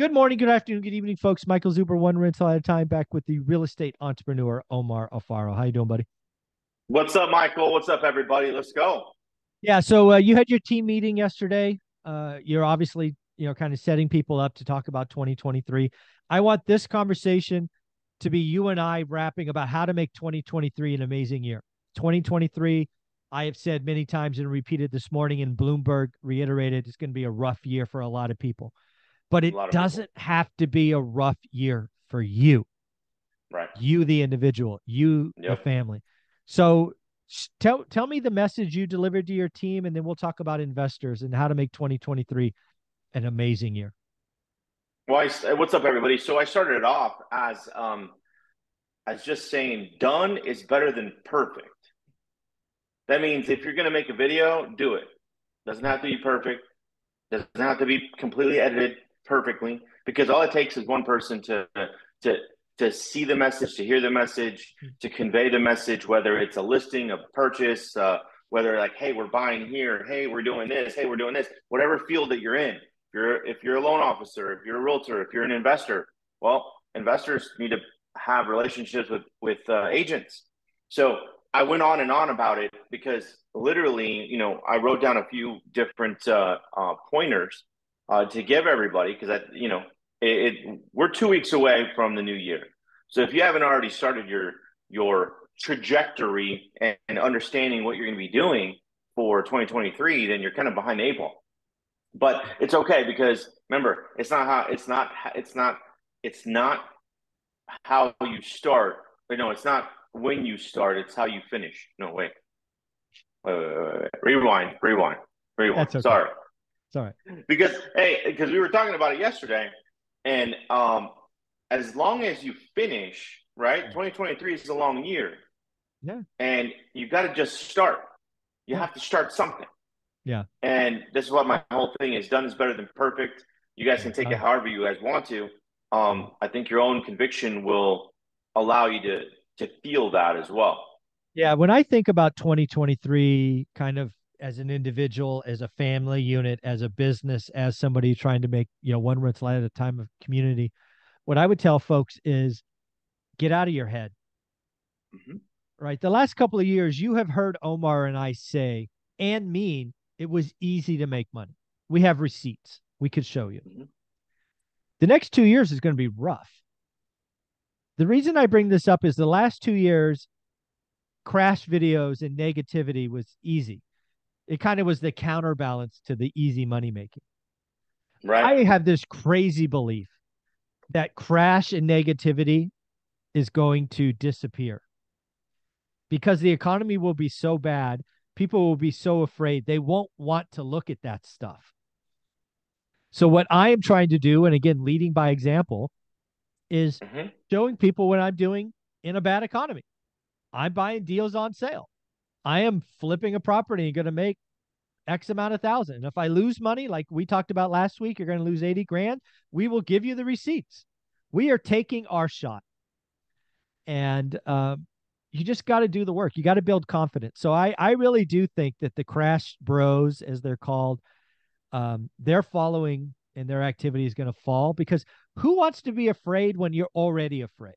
Good morning, good afternoon, good evening, folks. Michael Zuber, one rental at a time, back with the real estate entrepreneur Omar Alfaro. How you doing, buddy? What's up, Michael? What's up, everybody? Let's go. Yeah, so uh, you had your team meeting yesterday. Uh, you're obviously, you know, kind of setting people up to talk about 2023. I want this conversation to be you and I rapping about how to make 2023 an amazing year. 2023, I have said many times and repeated this morning, and Bloomberg reiterated it's going to be a rough year for a lot of people but it doesn't people. have to be a rough year for you. Right. You, the individual, you, yep. the family. So tell tell me the message you delivered to your team, and then we'll talk about investors and how to make 2023 an amazing year. Well, I, what's up, everybody? So I started it off as um, as just saying done is better than perfect. That means if you're going to make a video, do it. Doesn't have to be perfect. Doesn't have to be completely edited perfectly because all it takes is one person to to to see the message, to hear the message, to convey the message, whether it's a listing, a purchase, uh, whether like, hey, we're buying here, hey, we're doing this, hey, we're doing this, whatever field that you're in. If you're if you're a loan officer, if you're a realtor, if you're an investor, well, investors need to have relationships with with uh, agents. So I went on and on about it because literally, you know, I wrote down a few different uh, uh, pointers uh, to give everybody because I, you know, it, it, we're two weeks away from the new year. So if you haven't already started your your trajectory and, and understanding what you're going to be doing for 2023, then you're kind of behind the eight ball. But it's okay because remember, it's not how it's not it's not it's not how you start. But no, it's not when you start. It's how you finish. No, wait. Wait, wait, wait, wait. Rewind, rewind, rewind. Okay. Sorry. Sorry. Because hey, because we were talking about it yesterday, and um, as long as you finish, right, 2023 is a long year. Yeah. And you got to just start. You yeah. have to start something. Yeah. And this is what my whole thing is done is better than perfect. You guys can take it however you guys want to. Um, I think your own conviction will allow you to to feel that as well. Yeah, when I think about 2023 kind of as an individual, as a family unit, as a business, as somebody trying to make, you know, one rental at a time of community, what I would tell folks is get out of your head. Mm-hmm. Right. The last couple of years, you have heard Omar and I say and mean it was easy to make money. We have receipts we could show you. Mm-hmm. The next two years is going to be rough. The reason I bring this up is the last two years, crash videos and negativity was easy it kind of was the counterbalance to the easy money making. Right. I have this crazy belief that crash and negativity is going to disappear because the economy will be so bad. People will be so afraid they won't want to look at that stuff. So, what I am trying to do, and again, leading by example, is mm-hmm. showing people what I'm doing in a bad economy. I'm buying deals on sale. I am flipping a property and going to make X amount of thousand. And if I lose money, like we talked about last week, you're going to lose 80 grand. We will give you the receipts. We are taking our shot. And um, you just got to do the work. You got to build confidence. So I, I really do think that the crash bros, as they're called, um, their following and their activity is going to fall because who wants to be afraid when you're already afraid?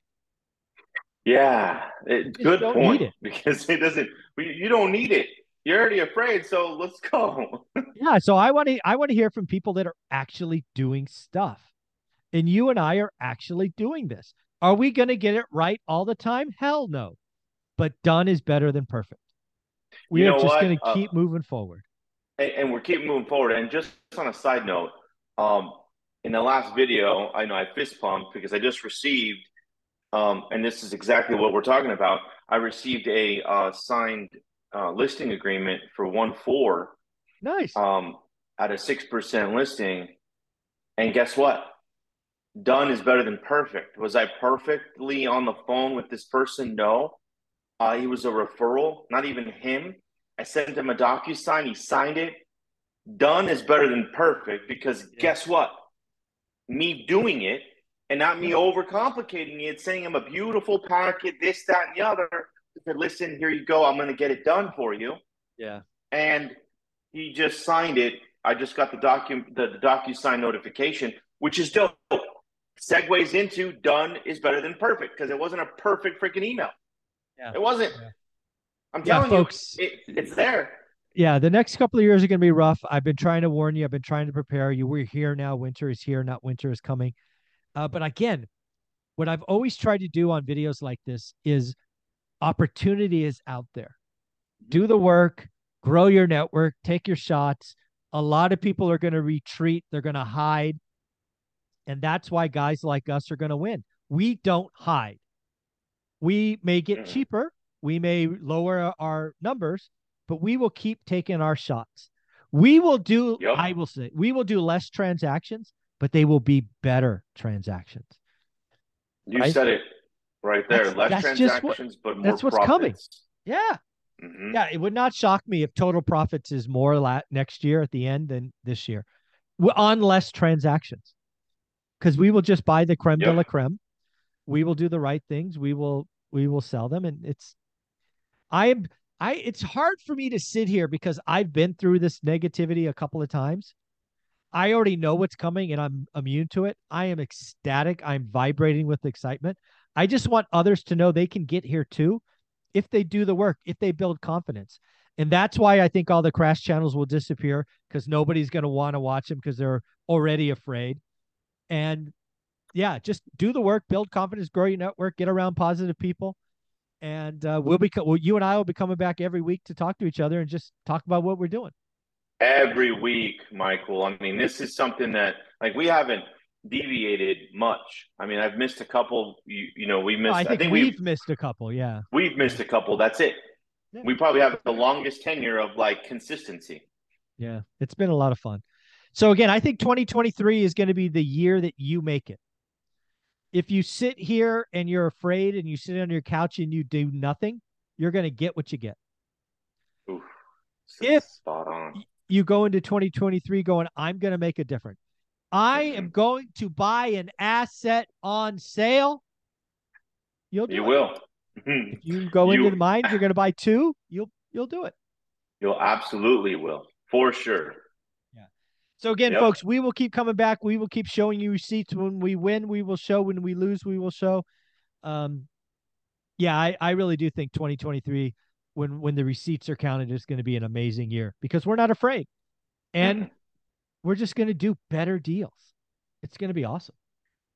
Yeah, it, good point. It. Because it doesn't. You don't need it. You're already afraid, so let's go. yeah, so I want to. I want to hear from people that are actually doing stuff, and you and I are actually doing this. Are we going to get it right all the time? Hell no. But done is better than perfect. We you are just going to uh, keep moving forward. And, and, we're keeping moving forward. And just on a side note, um, in the last video, I know I fist pumped because I just received um, and this is exactly what we're talking about. I received a uh, signed uh, listing agreement for one four. Nice. Um, at a six percent listing, and guess what? Done is better than perfect. Was I perfectly on the phone with this person? No. Uh, he was a referral, not even him. I sent him a DocuSign. He signed it. Done is better than perfect because yeah. guess what? Me doing it and not me overcomplicating it, saying I'm a beautiful packet, this, that, and the other. Said, listen, here you go. I'm going to get it done for you. Yeah. And he just signed it I just got the docu the, the DocuSign notification, which is dope. Segues into done is better than perfect because it wasn't a perfect freaking email. Yeah. It wasn't. Yeah. I'm telling yeah, folks, you, it, it's there. Yeah, the next couple of years are going to be rough. I've been trying to warn you. I've been trying to prepare you. We're here now. Winter is here, not winter is coming. Uh, but again, what I've always tried to do on videos like this is opportunity is out there. Do the work, grow your network, take your shots. A lot of people are going to retreat, they're going to hide. And that's why guys like us are going to win. We don't hide. We may get mm. cheaper, we may lower our numbers, but we will keep taking our shots. We will do, yep. I will say, we will do less transactions, but they will be better transactions. You right? said it right there. That's, less that's transactions, what, but more That's what's profits. coming. Yeah. Mm-hmm. Yeah. It would not shock me if total profits is more la- next year at the end than this year on less transactions. Because we will just buy the creme yep. de la creme. We will do the right things. We will we will sell them. And it's I am I it's hard for me to sit here because I've been through this negativity a couple of times. I already know what's coming and I'm immune to it. I am ecstatic. I'm vibrating with excitement. I just want others to know they can get here too if they do the work, if they build confidence. And that's why I think all the crash channels will disappear because nobody's going to want to watch them because they're already afraid. And yeah, just do the work, build confidence, grow your network, get around positive people. And uh, we'll be, well, you and I will be coming back every week to talk to each other and just talk about what we're doing every week, Michael. I mean, this is something that like we haven't deviated much. I mean, I've missed a couple. You, you know, we missed. Oh, no, I, think I, think we've, we've, missed a couple. Yeah, we've missed a couple. That's it. Yeah. We probably have the longest tenure of like consistency. Yeah, it's been a lot of fun. So again, I think 2023 is going to be the year that you make it. If you sit here and you're afraid and you sit on your couch and you do nothing, you're going to get what you get. Oof, if spot on you go into 2023 going, I'm going to make a difference. I am going to buy an asset on sale. You'll do you it. will. if you go you, into the mind, you're going to buy two. You'll you'll do it. You'll absolutely will for sure. Yeah. So again, yep. folks, we will keep coming back. We will keep showing you receipts when we win. We will show when we lose. We will show. Um, yeah, I I really do think 2023 when when the receipts are counted it's going to be an amazing year because we're not afraid. And we're just going to do better deals. It's going to be awesome.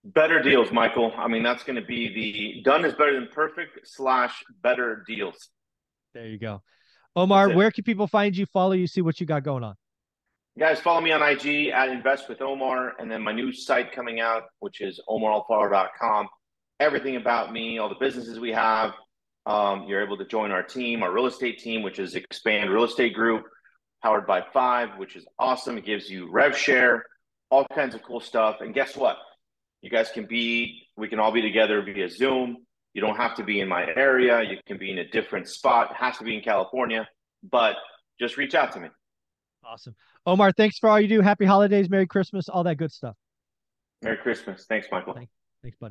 Better deals michael. I mean that's going to be the done is better than perfect slash better deals. There you go. Omar where can people find you follow you see what you got going on? Guys follow me on ig at invest with omar and then my new site coming out which is omaralfaro.com everything about me all the businesses we have um, you're able to join our team, our real estate team, which is Expand Real Estate Group, powered by Five, which is awesome. It gives you rev share, all kinds of cool stuff. And guess what? You guys can be, we can all be together via Zoom. You don't have to be in my area. You can be in a different spot. It has to be in California, but just reach out to me. Awesome. Omar, thanks for all you do. Happy holidays, Merry Christmas, all that good stuff. Merry Christmas. Thanks, Michael. Thanks, thanks buddy.